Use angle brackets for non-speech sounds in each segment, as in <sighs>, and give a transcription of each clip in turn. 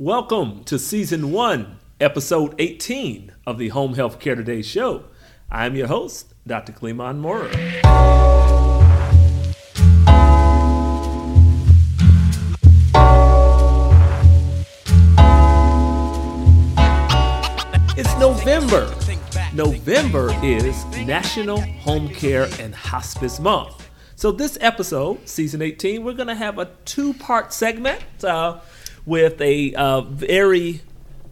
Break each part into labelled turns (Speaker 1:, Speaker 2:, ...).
Speaker 1: Welcome to season one, episode 18 of the Home Health Care Today show. I'm your host, Dr. Cleamon Moorer. It's November. November is National Home Care and Hospice Month. So, this episode, season 18, we're going to have a two part segment uh, with a uh, very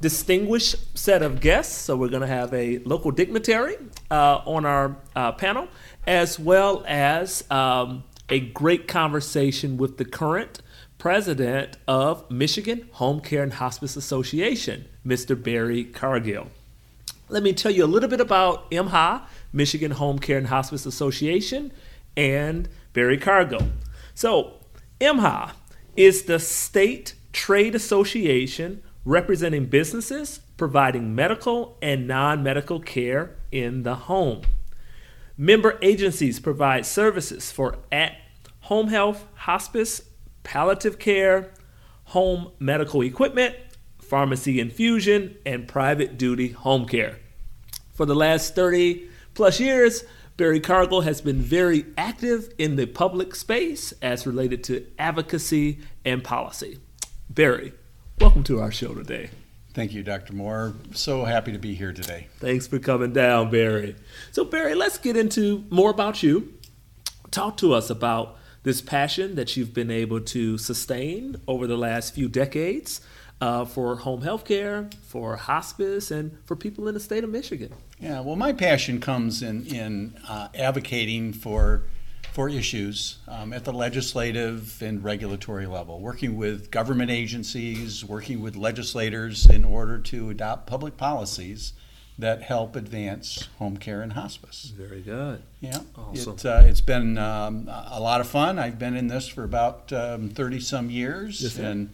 Speaker 1: distinguished set of guests. So, we're going to have a local dignitary uh, on our uh, panel, as well as um, a great conversation with the current president of Michigan Home Care and Hospice Association, Mr. Barry Cargill. Let me tell you a little bit about MHA, Michigan Home Care and Hospice Association, and Barry Cargill. So, MHA is the state trade association representing businesses providing medical and non medical care in the home. Member agencies provide services for at home health, hospice, palliative care, home medical equipment, pharmacy infusion, and private duty home care. For the last 30 plus years, Barry Cargill has been very active in the public space as related to advocacy and policy. Barry, welcome to our show today.
Speaker 2: Thank you, Dr. Moore. So happy to be here today.
Speaker 1: Thanks for coming down, Barry. So, Barry, let's get into more about you. Talk to us about this passion that you've been able to sustain over the last few decades uh, for home health care, for hospice, and for people in the state of Michigan.
Speaker 2: Yeah, well, my passion comes in, in uh, advocating for, for issues um, at the legislative and regulatory level, working with government agencies, working with legislators in order to adopt public policies that help advance home care and hospice.
Speaker 1: Very good.
Speaker 2: Yeah,
Speaker 1: Awesome.
Speaker 2: it, uh, it's been um, a lot of fun. I've been in this for about um, 30 some years
Speaker 1: Yes,
Speaker 2: and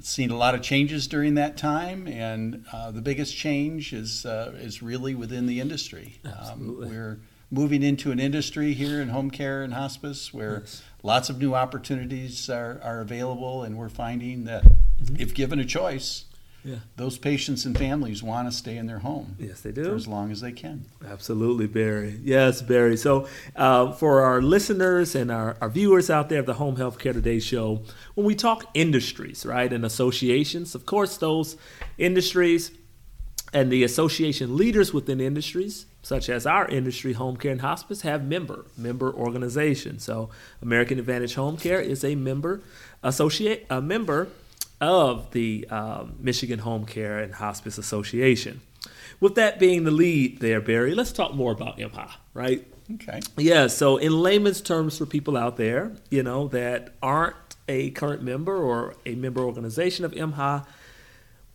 Speaker 2: seen a lot of changes during that time. And uh, the biggest change is, uh, is really within the industry.
Speaker 1: Absolutely.
Speaker 2: Um, we're moving into an industry here in home care and hospice where
Speaker 1: Yes.
Speaker 2: lots of new opportunities are, are available, and we're finding that
Speaker 1: Mm-hmm.
Speaker 2: if given a choice,
Speaker 1: Yeah.
Speaker 2: those patients and families want to stay in their home
Speaker 1: Yes, they
Speaker 2: for
Speaker 1: do.
Speaker 2: as long as they can.
Speaker 1: Absolutely, Barry. Yes, Barry. So, uh, for our listeners and our, our viewers out there of the Home Health Care Today show, when we talk industries, right, and associations, of course, those industries and the association leaders within industries, such as our industry, home care and hospice, have member member organizations. So, American Advantage Home Care is a member associate a member of the um, Michigan Home Care and Hospice Association. With that being the lead there, Barry, let's talk more about MHA, right?
Speaker 2: Okay.
Speaker 1: Yeah, so in layman's terms for people out there, you know, that aren't a current member or a member organization of MHA,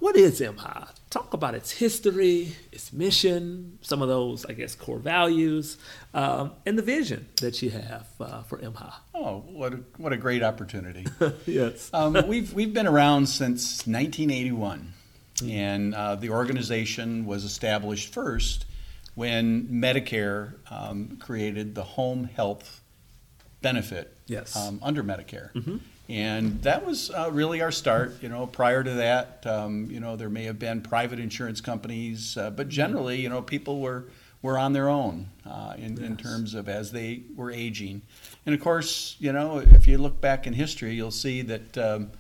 Speaker 1: what is MHA? Talk about its history, its mission, some of those, I guess, core values, um, and the vision that you have uh, for MHA.
Speaker 2: Oh, what a, what a great opportunity. <laughs>
Speaker 1: yes. <laughs>
Speaker 2: um, we've, we've been around since 1981, and uh, the organization was established first when Medicare um, created the home health benefit
Speaker 1: Yes.
Speaker 2: um, under Medicare.
Speaker 1: Mhm.
Speaker 2: And that was uh, really our start. You know, prior to that, um, you know, there may have been private insurance companies, uh, but generally, you know, people were were on their own uh, in, in terms of as they were aging. And of course, you know, if you look back in history, you'll see that um,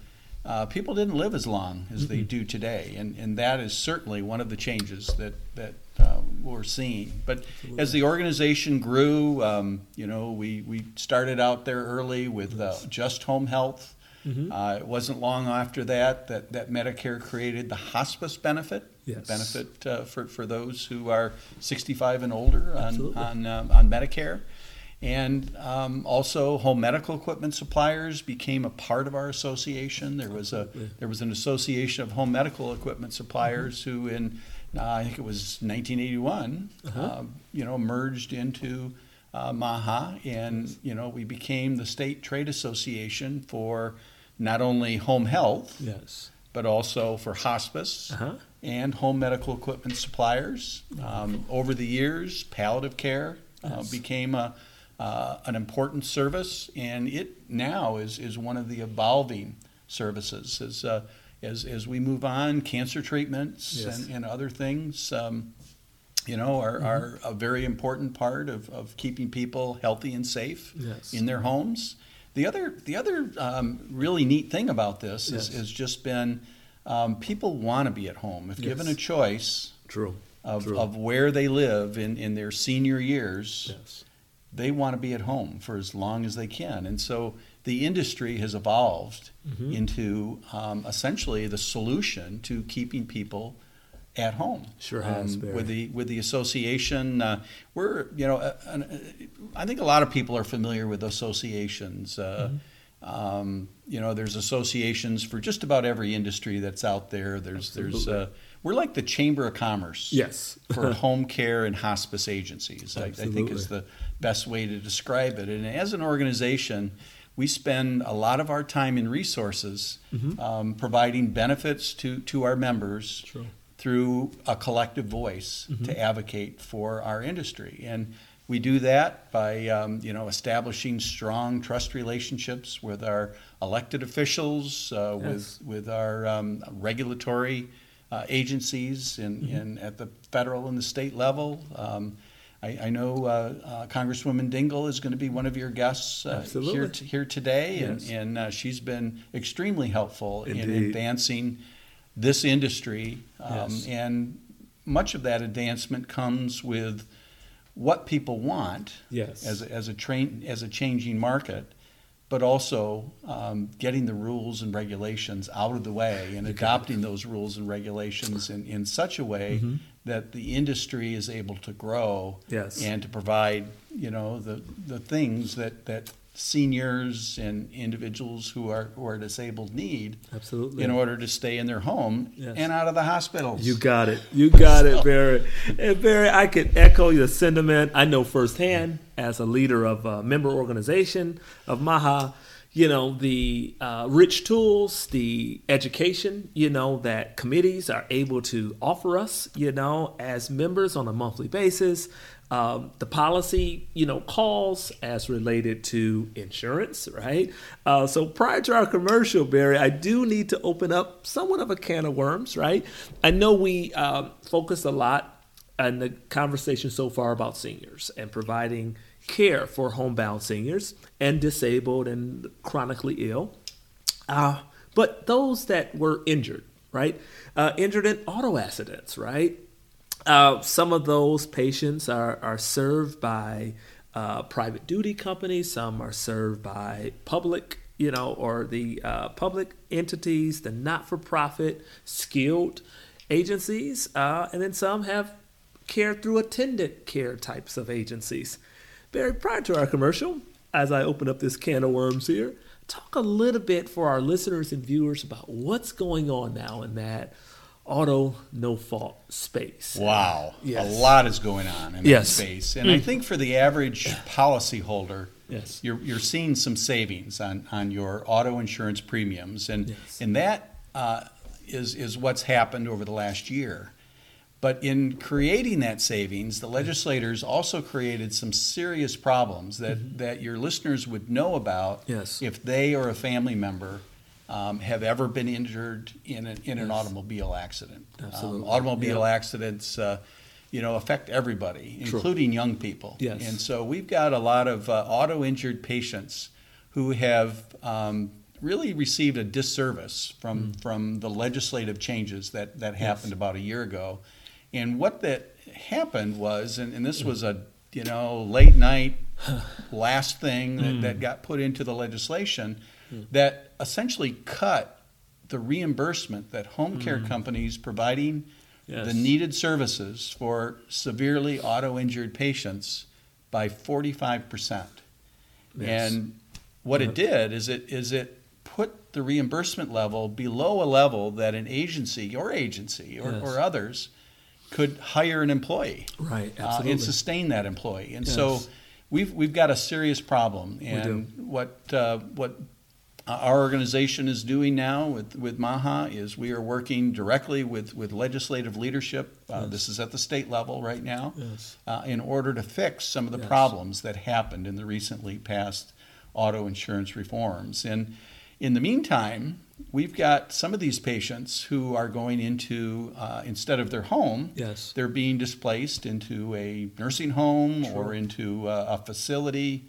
Speaker 2: uh, people didn't live as long as they do today, and and that is certainly one of the changes that that uh, we're seeing. But as the organization grew, um, you know, we we started out there early with uh, just home health.
Speaker 1: Mhm.
Speaker 2: Uh, it wasn't long after that that, that Medicare created the hospice benefit,
Speaker 1: Yes.
Speaker 2: benefit uh, for, for those who are 65 and older on,
Speaker 1: Absolutely.
Speaker 2: on, um, on Medicare. And um, also, home medical equipment suppliers became a part of our association. There was a there was an association of home medical equipment suppliers who, in uh, I think it was 1981,
Speaker 1: Uh-huh.
Speaker 2: um, you know, merged into uh, MAHA, and you know, we became the state trade association for not only home health
Speaker 1: Yes.
Speaker 2: but also for hospice
Speaker 1: Uh-huh.
Speaker 2: and home medical equipment suppliers. Um, over the years, palliative care uh,
Speaker 1: Yes.
Speaker 2: became a, uh, an important service, and it now is, is one of the evolving services. As uh, as as we move on, cancer treatments
Speaker 1: Yes.
Speaker 2: and, and other things. Um, you know, are,
Speaker 1: Mm-hmm.
Speaker 2: are a very important part of, of keeping people healthy and safe
Speaker 1: Yes.
Speaker 2: in their homes. The other, the other um, really neat thing about this is,
Speaker 1: Yes.
Speaker 2: has just been um, people want to be at home. If given a choice
Speaker 1: True.
Speaker 2: of,
Speaker 1: True.
Speaker 2: of where they live in, in their senior years,
Speaker 1: yes.
Speaker 2: They want to be at home for as long as they can. And so the industry has evolved
Speaker 1: Mhm.
Speaker 2: into um, essentially the solution to keeping people at home.
Speaker 1: Sure has,
Speaker 2: Um, with the with the association, uh, we're you know, uh, an- uh, I think a lot of people are familiar with associations. Uh,
Speaker 1: Mm-hmm.
Speaker 2: um, you know, there's associations for just about every industry that's out there. There's there's
Speaker 1: Absolutely.
Speaker 2: uh, we're like the Chamber of Commerce
Speaker 1: Yes.
Speaker 2: for <laughs> home care and hospice agencies. I, I think is the best way to describe it. And as an organization, we spend a lot of our time and resources
Speaker 1: Mhm.
Speaker 2: um, providing benefits to, to our members
Speaker 1: True.
Speaker 2: through a collective voice
Speaker 1: Mhm.
Speaker 2: to advocate for our industry. And we do that by um, you know establishing strong trust relationships with our elected officials, uh,
Speaker 1: Yes.
Speaker 2: with with our um, regulatory uh, agencies in,
Speaker 1: Mhm.
Speaker 2: in at the federal and the state level. Um, I, I know uh, uh, Congresswoman Dingell is going to be one of your guests uh, here t- here today, and,
Speaker 1: Yes.
Speaker 2: and uh, she's been extremely helpful in advancing this industry. Um,
Speaker 1: Yes.
Speaker 2: And much of that advancement comes with what people want
Speaker 1: Yes.
Speaker 2: as a, as a train as a changing market, but also um, getting the rules and regulations out of the way and adopting those rules and regulations in, in such a way
Speaker 1: Mhm.
Speaker 2: that the industry is able to grow
Speaker 1: Yes.
Speaker 2: and to provide you know the the things that that seniors and individuals who are who are disabled need
Speaker 1: Absolutely.
Speaker 2: in order to stay in their home
Speaker 1: Yes.
Speaker 2: and out of the hospitals.
Speaker 1: You got it. You got it, Barry. And Barry, I could echo your sentiment. I know firsthand as a leader of a member organization of Maha, you know, the uh, rich tools, the education, you know, that committees are able to offer us, you know, as members on a monthly basis. Um, the policy, you know, calls as related to insurance, right? Uh, so prior to our commercial, Barry, I do need to open up somewhat of a can of worms, right? I know we focused a lot in the conversation so far about seniors and providing care for homebound seniors and disabled and chronically ill. Uh, but those that were injured, right? Uh, injured in auto accidents, right? Uh, some of those patients are, are served by uh, private duty companies. Some are served by public, you know, or the uh, public entities, the not-for-profit skilled agencies, uh, and then some have care through attendant care types of agencies. Barry, prior to our commercial, as I open up this can of worms here, talk a little bit for our listeners and viewers about what's going on now in that auto no fault space.
Speaker 2: Wow,
Speaker 1: Yes.
Speaker 2: a lot is going on in
Speaker 1: Yes.
Speaker 2: that space, and I
Speaker 1: Mm.
Speaker 2: think for the average policyholder,
Speaker 1: Yes.
Speaker 2: you're you're seeing some savings on on your auto insurance premiums, and
Speaker 1: Yes.
Speaker 2: and that uh, is is what's happened over the last year. But in creating that savings, the legislators also created some serious problems that, that your listeners would know about
Speaker 1: Mm-hmm. Yes.
Speaker 2: if they or a family member um, have ever been injured in an, in an
Speaker 1: Yes.
Speaker 2: automobile accident.
Speaker 1: Absolutely.
Speaker 2: Um, automobile
Speaker 1: Yeah.
Speaker 2: accidents, uh, you know, affect everybody,
Speaker 1: True.
Speaker 2: including young people.
Speaker 1: Yes.
Speaker 2: And so we've got a lot of uh, auto injured patients who have um, really received a disservice from, from the legislative changes that, that happened about a year ago. And what that happened was, and, and this was a you know late night <sighs> last thing that, that got put into the legislation that essentially cut the reimbursement that home care companies providing
Speaker 1: Yes.
Speaker 2: the needed services for severely auto injured patients by 45%.
Speaker 1: Yes.
Speaker 2: And what it did is it is it put the reimbursement level below a level that an agency, your agency or,
Speaker 1: Yes.
Speaker 2: or others could hire an employee
Speaker 1: Right,
Speaker 2: uh,
Speaker 1: absolutely.
Speaker 2: and sustain that employee. And
Speaker 1: Yes.
Speaker 2: so we've we've got a serious problem. And what uh, what our organization is doing now with, with MAHA is we are working directly with, with legislative leadership. Uh,
Speaker 1: Yes.
Speaker 2: This is at the state level right now
Speaker 1: Yes.
Speaker 2: uh, in order to fix some of the
Speaker 1: Yes.
Speaker 2: problems that happened in the recently passed auto insurance reforms. And in the meantime, we've got some of these patients who are going into uh, instead of their home,
Speaker 1: Yes.
Speaker 2: they're being displaced into a nursing home or into uh, a facility.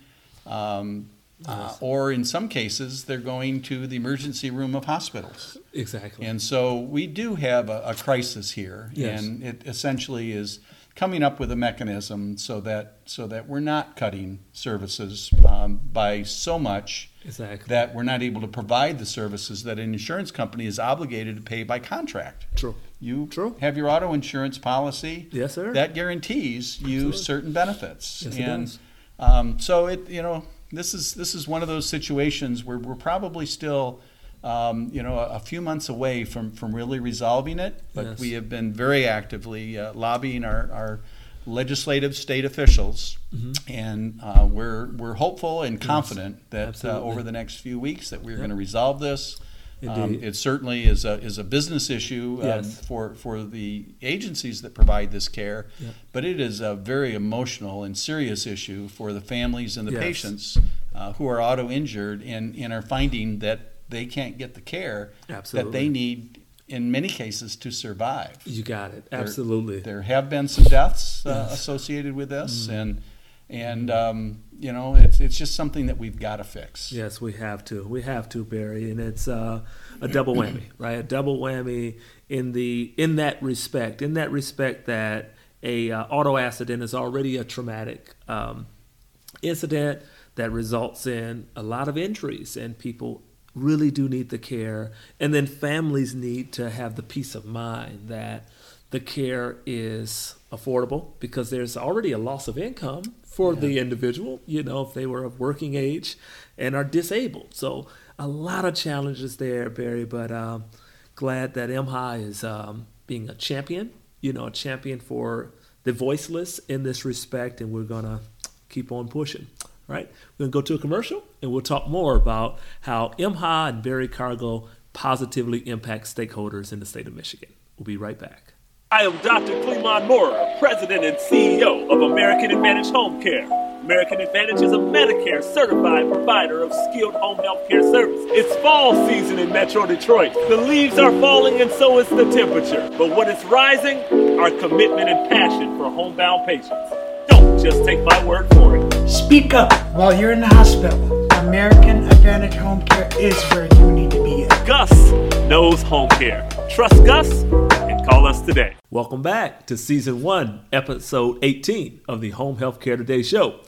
Speaker 2: Um, uh,
Speaker 1: Yes.
Speaker 2: or in some cases, they're going to the emergency room of hospitals.
Speaker 1: Exactly.
Speaker 2: And so we do have a, a crisis here,
Speaker 1: Yes.
Speaker 2: and it essentially is coming up with a mechanism so that so that we're not cutting services um, by so much
Speaker 1: exactly.
Speaker 2: that we're not able to provide the services that an insurance company is obligated to pay by contract.
Speaker 1: True.
Speaker 2: You
Speaker 1: True.
Speaker 2: have your auto insurance policy
Speaker 1: Yes, sir.
Speaker 2: that guarantees you
Speaker 1: Absolutely.
Speaker 2: certain benefits,
Speaker 1: Yes, it does.
Speaker 2: um, so it you know this is this is one of those situations where we're probably still. Um, you know, a, a few months away from, from really resolving it, but
Speaker 1: Yes.
Speaker 2: we have been very actively uh, lobbying our, our legislative state officials,
Speaker 1: Mm-hmm.
Speaker 2: and uh, we're we're hopeful and confident that uh, over the next few weeks that we're
Speaker 1: Yep.
Speaker 2: going to resolve this. Um, it certainly is a is a business issue um,
Speaker 1: Yes.
Speaker 2: for for the agencies that provide this care,
Speaker 1: Yep.
Speaker 2: but it is a very emotional and serious issue for the families and the
Speaker 1: Yes.
Speaker 2: patients uh, who are auto injured and, and are finding that they can't get the care that they need in many cases to survive.
Speaker 1: You got it. Absolutely.
Speaker 2: There have been some deaths uh,
Speaker 1: Yes.
Speaker 2: Associated with this, and and um, you know it's it's just something that we've got to fix.
Speaker 1: Yes, we have to. We have to, Barry, and it's uh, a double whammy, right? A double whammy in the in that respect. In that respect, that a uh, auto accident is already a traumatic um, incident that results in a lot of injuries, and people really do need the care, and then families need to have the peace of mind that the care is affordable because there's already a loss of income for the individual, you know, if they were of working age and are disabled. So a lot of challenges there, Barry, but um, glad that MHI is um, being a champion, you know, a champion for the voiceless in this respect, and we're going to keep on pushing. Right? We're going to go to a commercial and we'll talk more about how MHI and Barry Cargill positively impact stakeholders in the state of Michigan. We'll be right back. I am Dr. Cleamon Moorer, President and CEO of American Advantage Home Care. American Advantage is a Medicare certified provider of skilled home health care service. It's fall season in Metro Detroit. The leaves are falling and so is the temperature. But what is rising? Our commitment and passion for homebound patients. Don't just take my word for it.
Speaker 3: Speak up while you're in the hospital. American Advantage Home Care is where you need to be.
Speaker 1: Gus knows home care. Trust Gus call us today. Welcome back to season one, episode 18 of the Home Healthcare Today show.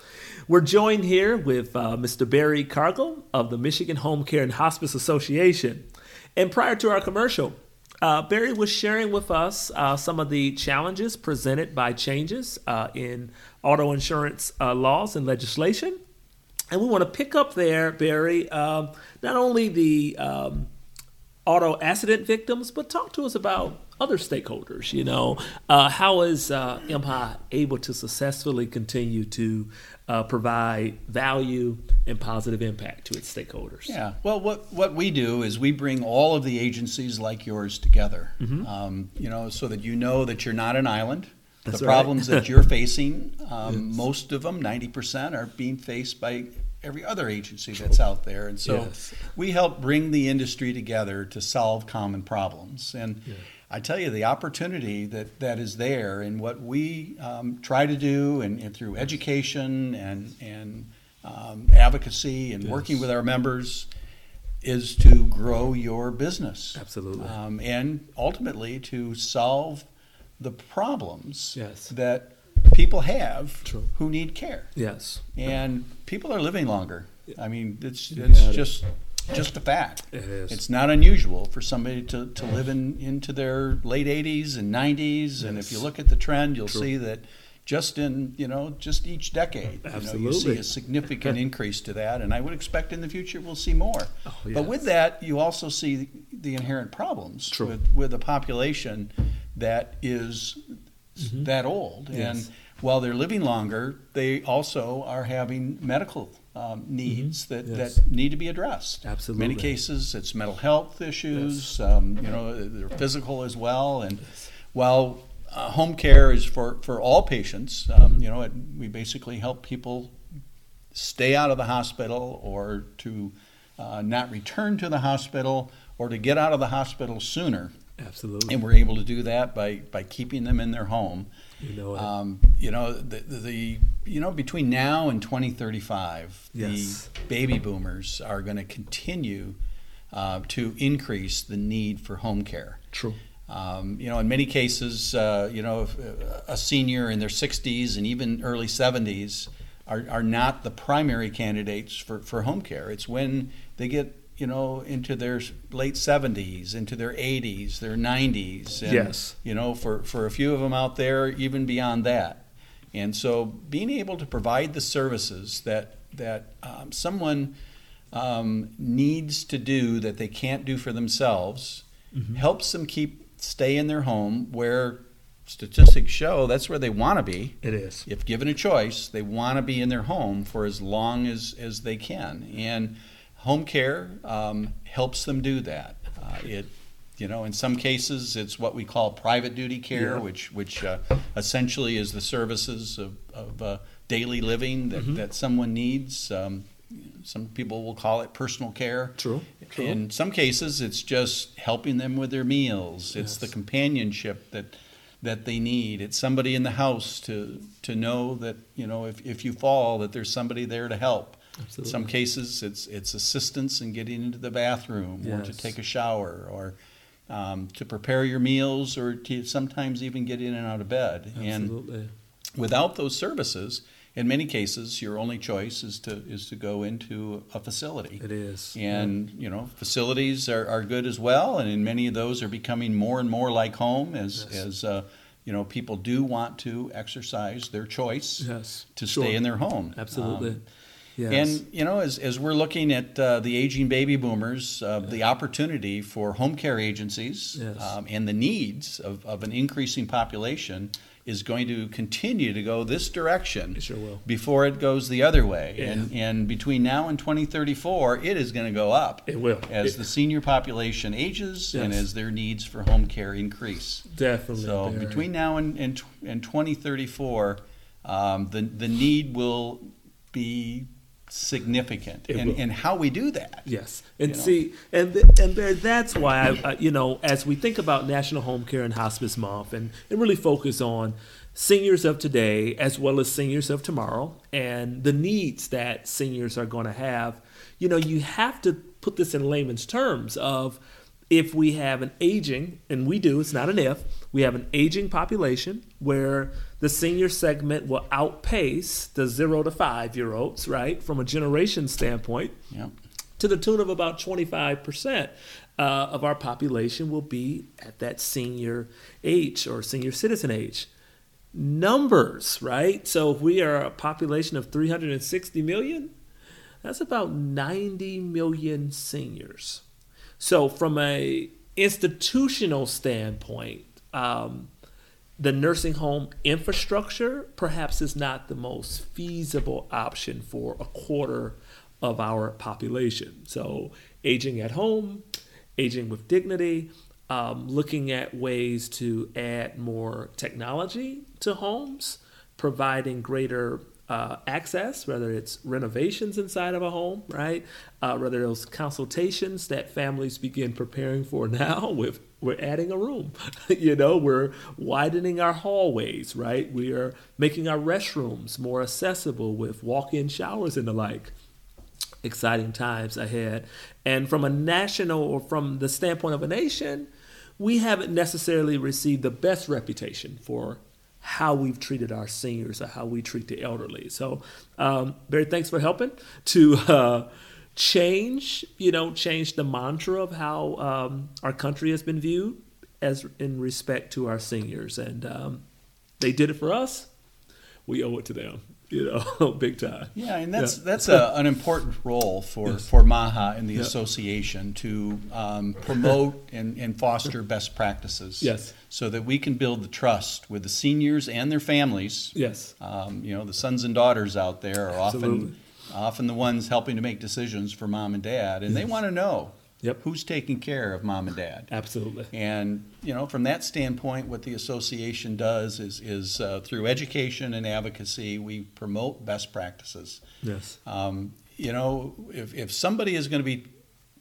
Speaker 1: We're joined here with uh, Mr. Barry Cargill of the Michigan Home Care and Hospice Association. And prior to our commercial, uh, Barry was sharing with us uh, some of the challenges presented by changes uh, in auto insurance uh, laws and legislation. And we want to pick up there, Barry, um, not only the um, auto accident victims, but talk to us about other stakeholders. You know, uh, how is uh, MHI able to successfully continue to uh, provide value and positive impact to its stakeholders?
Speaker 2: Yeah. Well, what what we do is we bring all of the agencies like yours together.
Speaker 1: Mm-hmm.
Speaker 2: Um, you know, so that you know that you're not an island.
Speaker 1: That's
Speaker 2: the
Speaker 1: right.
Speaker 2: problems that you're facing, um, <laughs> most of them, 90%, are being faced by every other agency that's out there. And so
Speaker 1: Yes.
Speaker 2: we help bring the industry together to solve common problems. And I tell you, the opportunity that, that is there and what we um, try to do and, and through education and, and um, advocacy and working with our members is to grow your business.
Speaker 1: Absolutely.
Speaker 2: Um, and ultimately to solve the problems
Speaker 1: Yes.
Speaker 2: that people have
Speaker 1: True.
Speaker 2: who need care.
Speaker 1: Yes.
Speaker 2: And people are living longer. I mean, it's it's
Speaker 1: it.
Speaker 2: Just a fact.
Speaker 1: It is.
Speaker 2: It's not unusual for somebody to, to live in into their late 80s and 90s. And if you look at the trend, you'll
Speaker 1: True.
Speaker 2: see that just in you know just each decade, you, know, you see a significant <laughs> increase to that. And I would expect in the future we'll see more.
Speaker 1: Oh,
Speaker 2: But with that, you also see the inherent problems
Speaker 1: True.
Speaker 2: with with a population that is that old
Speaker 1: Mm-hmm. Yes.
Speaker 2: and while they're living longer, they also are having medical um, needs that,
Speaker 1: Mm-hmm. Yes.
Speaker 2: that need to be addressed.
Speaker 1: Absolutely.
Speaker 2: Many cases, it's mental health issues. Um, you know, they're physical as well. And while uh, home care is for, for all patients, um, you know, it, we basically help people stay out of the hospital or to uh, not return to the hospital or to get out of the hospital sooner.
Speaker 1: Absolutely.
Speaker 2: And we're able to do that by, by keeping them in their home.
Speaker 1: You know it.
Speaker 2: Um, you know the, the, the you know between now and 2035,
Speaker 1: Yes.
Speaker 2: the baby boomers are going to continue uh, to increase the need for home care.
Speaker 1: True.
Speaker 2: Um, you know, in many cases, uh, you know, uh, a senior in their 60s and even early 70s are, are not the primary candidates for, for home care. It's when they get, you know, into their late 70s, into their 80s, their 90s. And,
Speaker 1: Yes.
Speaker 2: You know, for, for a few of them out there, even beyond that. And so being able to provide the services that, that um, someone um, needs to do that they can't do for themselves helps them keep stay in their home where statistics show that's where they want to be
Speaker 1: It is.
Speaker 2: if given a choice they want to be in their home for as long as, as they can and home care um, helps them do that uh, it you know in some cases it's what we call private duty care
Speaker 1: Yeah.
Speaker 2: which which uh, essentially is the services of, of uh, daily living that,
Speaker 1: Mm-hmm.
Speaker 2: that someone needs um, some people will call it personal care
Speaker 1: True. True.
Speaker 2: in some cases, it's just helping them with their meals. It's
Speaker 1: Yes.
Speaker 2: the companionship that that they need. It's somebody in the house to to know that you know if, if you fall, that there's somebody there to help. In
Speaker 1: Absolutely.
Speaker 2: some cases, it's it's assistance in getting into the bathroom or to take a shower or um, to prepare your meals or to sometimes even get in and out of bed. And
Speaker 1: Absolutely.
Speaker 2: without those services, in many cases, your only choice is to is to go into a facility.
Speaker 1: It is.
Speaker 2: And you know, facilities are, are good as well, and in many of those are becoming more and more like home as
Speaker 1: Yes.
Speaker 2: as uh, you know people do want to exercise their choice
Speaker 1: Yes.
Speaker 2: to
Speaker 1: Sure.
Speaker 2: stay in their home.
Speaker 1: Absolutely.
Speaker 2: Um,
Speaker 1: yes.
Speaker 2: And you know, as, as we're looking at uh, the aging baby boomers, uh, the opportunity for home care agencies
Speaker 1: Yes.
Speaker 2: um, and the needs of, of an increasing population is going to continue to go this direction
Speaker 1: It sure will.
Speaker 2: before it goes the other way.
Speaker 1: Yeah.
Speaker 2: And, and between now and 2034, it is going to go up
Speaker 1: It will.
Speaker 2: as
Speaker 1: It-
Speaker 2: the senior population ages and as their needs for home care increase.
Speaker 1: Definitely.
Speaker 2: So between now and, and, and 2034, um, the, the need will be significant. And, and how we do that.
Speaker 1: Yes, and
Speaker 2: You know?
Speaker 1: see, and th- and there, that's why I, uh, you know, as we think about National Home Care and Hospice Month, and, and really focus on seniors of today as well as seniors of tomorrow, and the needs that seniors are going to have. You know, you have to put this in layman's terms of if we have an aging, and we do, it's not an if, we have an aging population where the senior segment will outpace the zero to five year olds, right, from a generation standpoint
Speaker 2: Yep.
Speaker 1: to the tune of about 25% uh, of our population will be at that senior age or senior citizen age. Numbers, right? So if we are a population of 360 million, that's about 90 million seniors. So from a institutional standpoint, um, the nursing home infrastructure perhaps is not the most feasible option for a quarter of our population. So, aging at home, aging with dignity, um, looking at ways to add more technology to homes, providing greater uh, access, whether it's renovations inside of a home, right? Uh, whether those consultations that families begin preparing for <laughs> now with we're adding a room, <laughs> you know, we're widening our hallways, right? We are making our restrooms more accessible with walk-in showers and the like exciting times ahead. And from a national or from the standpoint of a nation, we haven't necessarily received the best reputation for how we've treated our seniors or how we treat the elderly. So, um, Barry, thanks for helping to <laughs> uh, change, you know, change the mantra of how um, our country has been viewed as in respect to our seniors. And um, they did it for us. We owe it to them, you know, <laughs> big time.
Speaker 2: Yeah, and that's
Speaker 1: Yeah.
Speaker 2: that's a, <laughs> an important role for,
Speaker 1: Yes.
Speaker 2: for MAHA and the
Speaker 1: Yeah.
Speaker 2: association to um, promote <laughs> and, and foster best practices.
Speaker 1: Yes.
Speaker 2: So that we can build the trust with the seniors and their families.
Speaker 1: Yes.
Speaker 2: Um, you know, the sons and daughters out there are
Speaker 1: Absolutely.
Speaker 2: often often the ones helping to make decisions for mom and dad, and they want to know
Speaker 1: Yep.
Speaker 2: who's taking care of mom and dad.
Speaker 1: Absolutely.
Speaker 2: And you know, from that standpoint, what the association does is is uh, through education and advocacy, we promote best practices.
Speaker 1: Yes.
Speaker 2: Um, you know, if, if somebody is going to be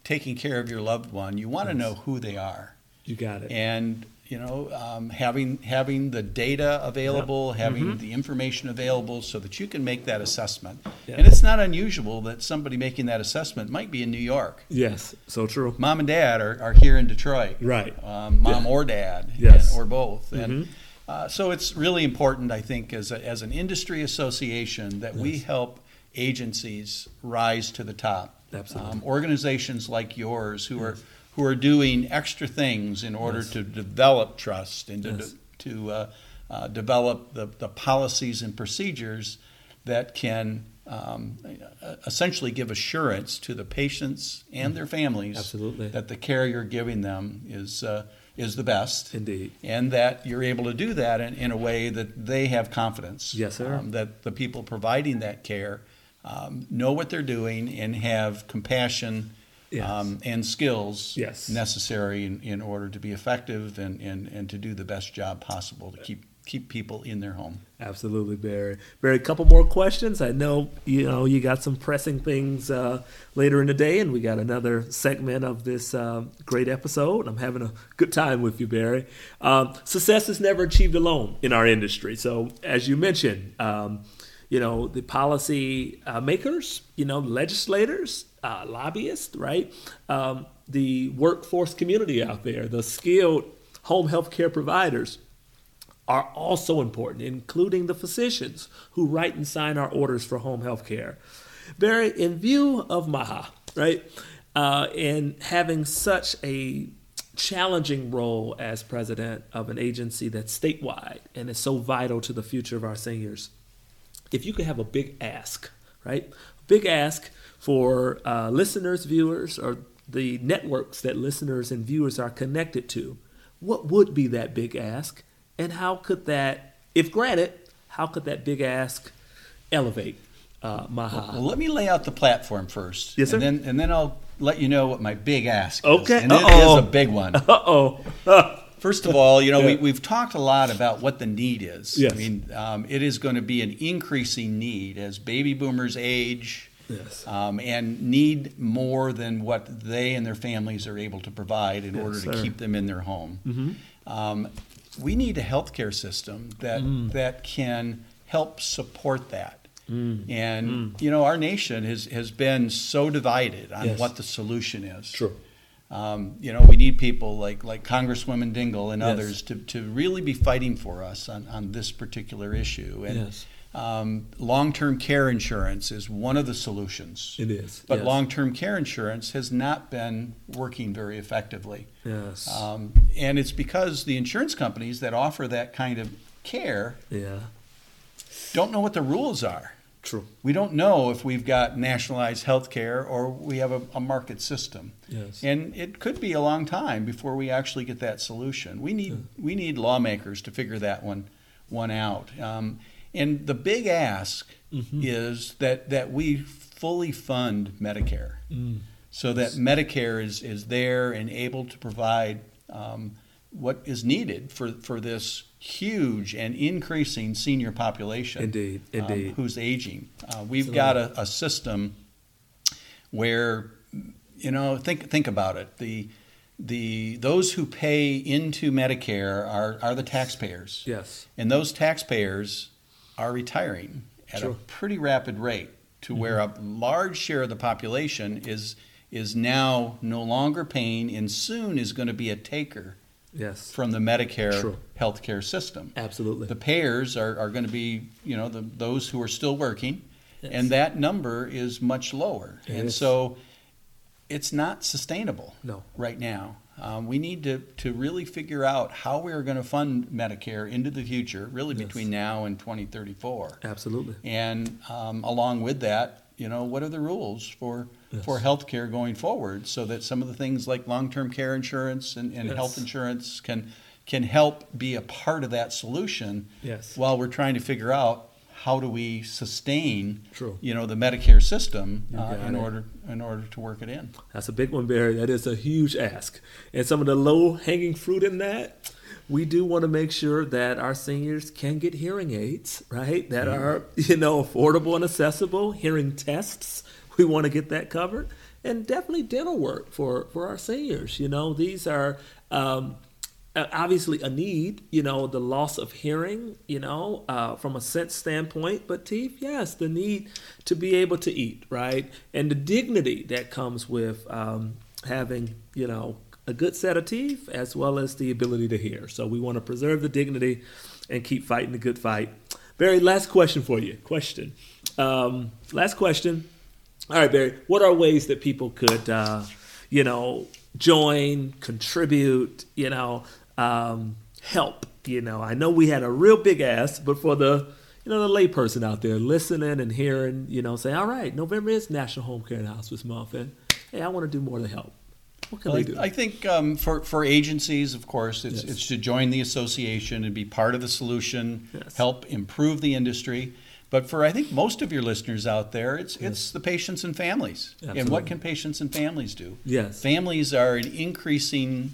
Speaker 2: taking care of your loved one, you want to know who they are,
Speaker 1: You got it.
Speaker 2: and you know, um, having having the data available, having the information available, so that you can make that assessment.
Speaker 1: Yeah.
Speaker 2: And it's not unusual that somebody making that assessment might be in New York.
Speaker 1: yes, so true.
Speaker 2: Mom and dad are, are here in Detroit.
Speaker 1: Right.
Speaker 2: Um, mom
Speaker 1: Yeah.
Speaker 2: or dad.
Speaker 1: Yes.
Speaker 2: and- or both. And
Speaker 1: Mhm.
Speaker 2: uh, so it's really important, I think, as, a, as an industry association, that we help agencies rise to the top.
Speaker 1: Absolutely.
Speaker 2: Um, organizations like yours who are who are doing extra things in order
Speaker 1: Yes.
Speaker 2: to develop trust and to,
Speaker 1: Yes.
Speaker 2: to uh, uh, develop the, the policies and procedures that can um, essentially give assurance to the patients and their families
Speaker 1: Absolutely.
Speaker 2: that the care you're giving them is uh, is the best,
Speaker 1: Indeed.
Speaker 2: and that you're able to do that in, in a way that they have confidence.
Speaker 1: Yes, sir.
Speaker 2: um, that the people providing that care um, know what they're doing and have compassion
Speaker 1: Yes.
Speaker 2: um, and skills
Speaker 1: Yes.
Speaker 2: necessary in, in order to be effective and, and, and to do the best job possible to keep keep people in their home.
Speaker 1: Absolutely, Barry. Barry, a couple more questions. I know you know you got some pressing things uh, later in the day, and we got another segment of this um, great episode. I'm having a good time with you, Barry. Um, success is never achieved alone in our industry. So, as you mentioned, um, you know the policy uh, makers, you know legislators, uh, lobbyists, right? Um, the workforce community out there, the skilled home health care providers are also important, including the physicians who write and sign our orders for home health care. Barry, in view of MAHA, right, uh, and having such a challenging role as president of an agency that's statewide and is so vital to the future of our seniors, if you could have a big ask, right, big ask for uh, listeners, viewers, or the networks that listeners and viewers are connected to, what would be that big ask? And how could that, if granted, how could that big ask elevate uh, Maha?
Speaker 2: Well, let me lay out the platform first.
Speaker 1: Yes, sir.
Speaker 2: And then, and then I'll let you know what my big ask is.
Speaker 1: Okay.
Speaker 2: And it
Speaker 1: Uh-oh.
Speaker 2: is a big one. <laughs>
Speaker 1: Uh oh. <laughs>
Speaker 2: First of all, you know, we,
Speaker 1: Yeah.
Speaker 2: we've talked a lot about what the need is.
Speaker 1: Yes.
Speaker 2: I mean, um, it is going to be an increasing need as baby boomers age
Speaker 1: yes.
Speaker 2: um, and need more than what they and their families are able to provide in
Speaker 1: Yes,
Speaker 2: order to
Speaker 1: sir. Mm-hmm.
Speaker 2: keep them in their home. Um, we need a healthcare system that
Speaker 1: Mm.
Speaker 2: that can help support that.
Speaker 1: Mm.
Speaker 2: And you know, our nation has has been so divided on
Speaker 1: Yes.
Speaker 2: what the solution is.
Speaker 1: True.
Speaker 2: Um, you know, we need people like like Congresswoman Dingell and
Speaker 1: Yes.
Speaker 2: others to, to really be fighting for us on, on this particular issue. And
Speaker 1: Yes.
Speaker 2: Um, long-term care insurance is one of the solutions.
Speaker 1: It is.
Speaker 2: But
Speaker 1: yes.
Speaker 2: long-term care insurance has not been working very effectively.
Speaker 1: Yes.
Speaker 2: Um, and it's because the insurance companies that offer that kind of care
Speaker 1: yeah.
Speaker 2: don't know what the rules are.
Speaker 1: True.
Speaker 2: We don't know if we've got nationalized health care or we have a, a market system.
Speaker 1: Yes.
Speaker 2: And it could be a long time before we actually get that solution. We need we need lawmakers to figure that one one out. Um, and the big ask
Speaker 1: Mm-hmm.
Speaker 2: is that that we fully fund Medicare,
Speaker 1: Mm.
Speaker 2: so that Medicare is is there and able to provide um, what is needed for for this huge and increasing senior population.
Speaker 1: Indeed,
Speaker 2: um,
Speaker 1: indeed.
Speaker 2: who's aging. Uh, we've got a, a system where you know think think about it the the those who pay into Medicare are are the taxpayers
Speaker 1: Yes.
Speaker 2: and those taxpayers are retiring at a pretty rapid rate to mm-hmm. where a large share of the population is is now no longer paying and soon is going to be a taker
Speaker 1: Yes.
Speaker 2: from the Medicare
Speaker 1: True.
Speaker 2: healthcare system
Speaker 1: Absolutely.
Speaker 2: the payers are, are going to be, you know, the, those who are still working,
Speaker 1: Yes.
Speaker 2: and that number is much lower.
Speaker 1: It
Speaker 2: and
Speaker 1: is.
Speaker 2: so it's not sustainable
Speaker 1: No.
Speaker 2: right now. Um, we need to, to really figure out how we are going to fund Medicare into the future, really
Speaker 1: Yes.
Speaker 2: between now and 2034.
Speaker 1: Absolutely.
Speaker 2: And um, along with that, you know, what are the rules for
Speaker 1: Yes.
Speaker 2: for health care going forward so that some of the things like long-term care insurance and, and
Speaker 1: Yes.
Speaker 2: health insurance can can help be a part of that solution
Speaker 1: Yes.
Speaker 2: while we're trying to figure out how do we sustain
Speaker 1: True.
Speaker 2: you know the Medicare system uh, in
Speaker 1: it.
Speaker 2: order in order to work it in.
Speaker 1: That's a big one, Barry. That is a huge ask. And some of the low hanging fruit in that, we do want to make sure that our seniors can get hearing aids, right? That are, <laughs> you know, affordable and accessible, hearing tests. We want to get that covered. and definitely dental work for for our seniors. You know, these are. Um, obviously a need, you know, the loss of hearing, you know, uh, from a sense standpoint, but teeth, yes, the need to be able to eat, right? And the dignity that comes with um, having, you know, a good set of teeth as well as the ability to hear. So we want to preserve the dignity and keep fighting the good fight. Barry, last question for you. Question. Um, last question. All right, Barry, what are ways that people could, uh, you know, join, contribute, you know, um, help. You know, I know we had a real big ask, but for the you know the layperson out there listening and hearing, you know, say, all right, November is National Home Care and Hospice Month, and hey, I want to do more to help. What can
Speaker 2: well,
Speaker 1: they do?
Speaker 2: I think um, for for agencies, of course, it's
Speaker 1: Yes.
Speaker 2: it's to join the association and be part of the solution,
Speaker 1: Yes.
Speaker 2: help improve the industry. But for I think most of your listeners out there, it's it's the patients and families. And what can patients and families do?
Speaker 1: Yes.
Speaker 2: Families are an increasing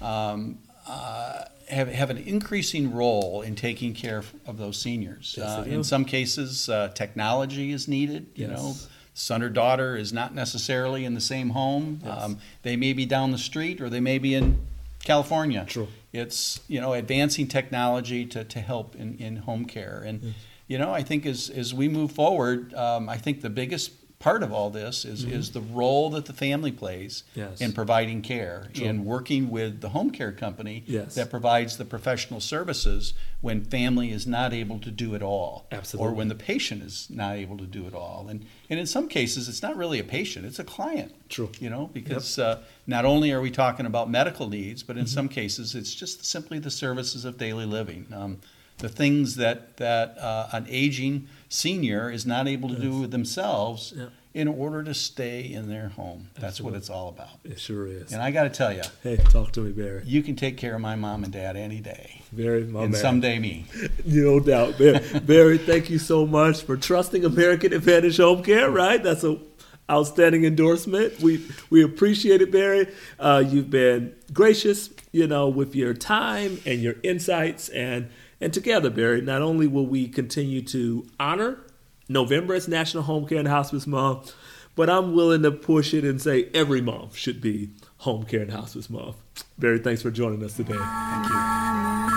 Speaker 2: um, uh, have have an increasing role in taking care of those seniors.
Speaker 1: Yes,
Speaker 2: uh, in some cases, uh, technology is needed. You
Speaker 1: Yes.
Speaker 2: know, son or daughter is not necessarily in the same home.
Speaker 1: Yes.
Speaker 2: Um, they may be down the street, or they may be in California.
Speaker 1: True.
Speaker 2: It's you know advancing technology to, to help in, in home care, and you know I think as as we move forward, um, I think the biggest part of all this is is the role that the family plays
Speaker 1: Mm-hmm. Yes.
Speaker 2: in providing care
Speaker 1: True.
Speaker 2: and working with the home care company
Speaker 1: Yes.
Speaker 2: that provides the professional services when family is not able to do it all
Speaker 1: Absolutely.
Speaker 2: or when the patient is not able to do it all and and in some cases it's not really a patient it's a client
Speaker 1: True.
Speaker 2: you know because uh, not only are we talking about medical needs but in
Speaker 1: Mm-hmm.
Speaker 2: some cases it's just simply the services of daily living um, the things that that uh, an aging senior is not able to do themselves
Speaker 1: Yeah.
Speaker 2: in order to stay in their home that's what it's all about
Speaker 1: It sure is.
Speaker 2: and I got to tell you
Speaker 1: hey, talk to me, Barry.
Speaker 2: you can take care of my mom and dad any day
Speaker 1: Barry, my
Speaker 2: and
Speaker 1: man.
Speaker 2: someday me <laughs>
Speaker 1: No doubt. Barry, Barry, thank you so much for trusting American Advantage Home Care, right? That's a outstanding endorsement. We we appreciate it, Barry. Uh, you've been gracious, you know, with your time and your insights and and together, Barry, not only will we continue to honor November as National Home Care and Hospice Month, but I'm willing to push it and say every month should be Home Care and Hospice Month. Barry, thanks for joining us today.
Speaker 2: thank you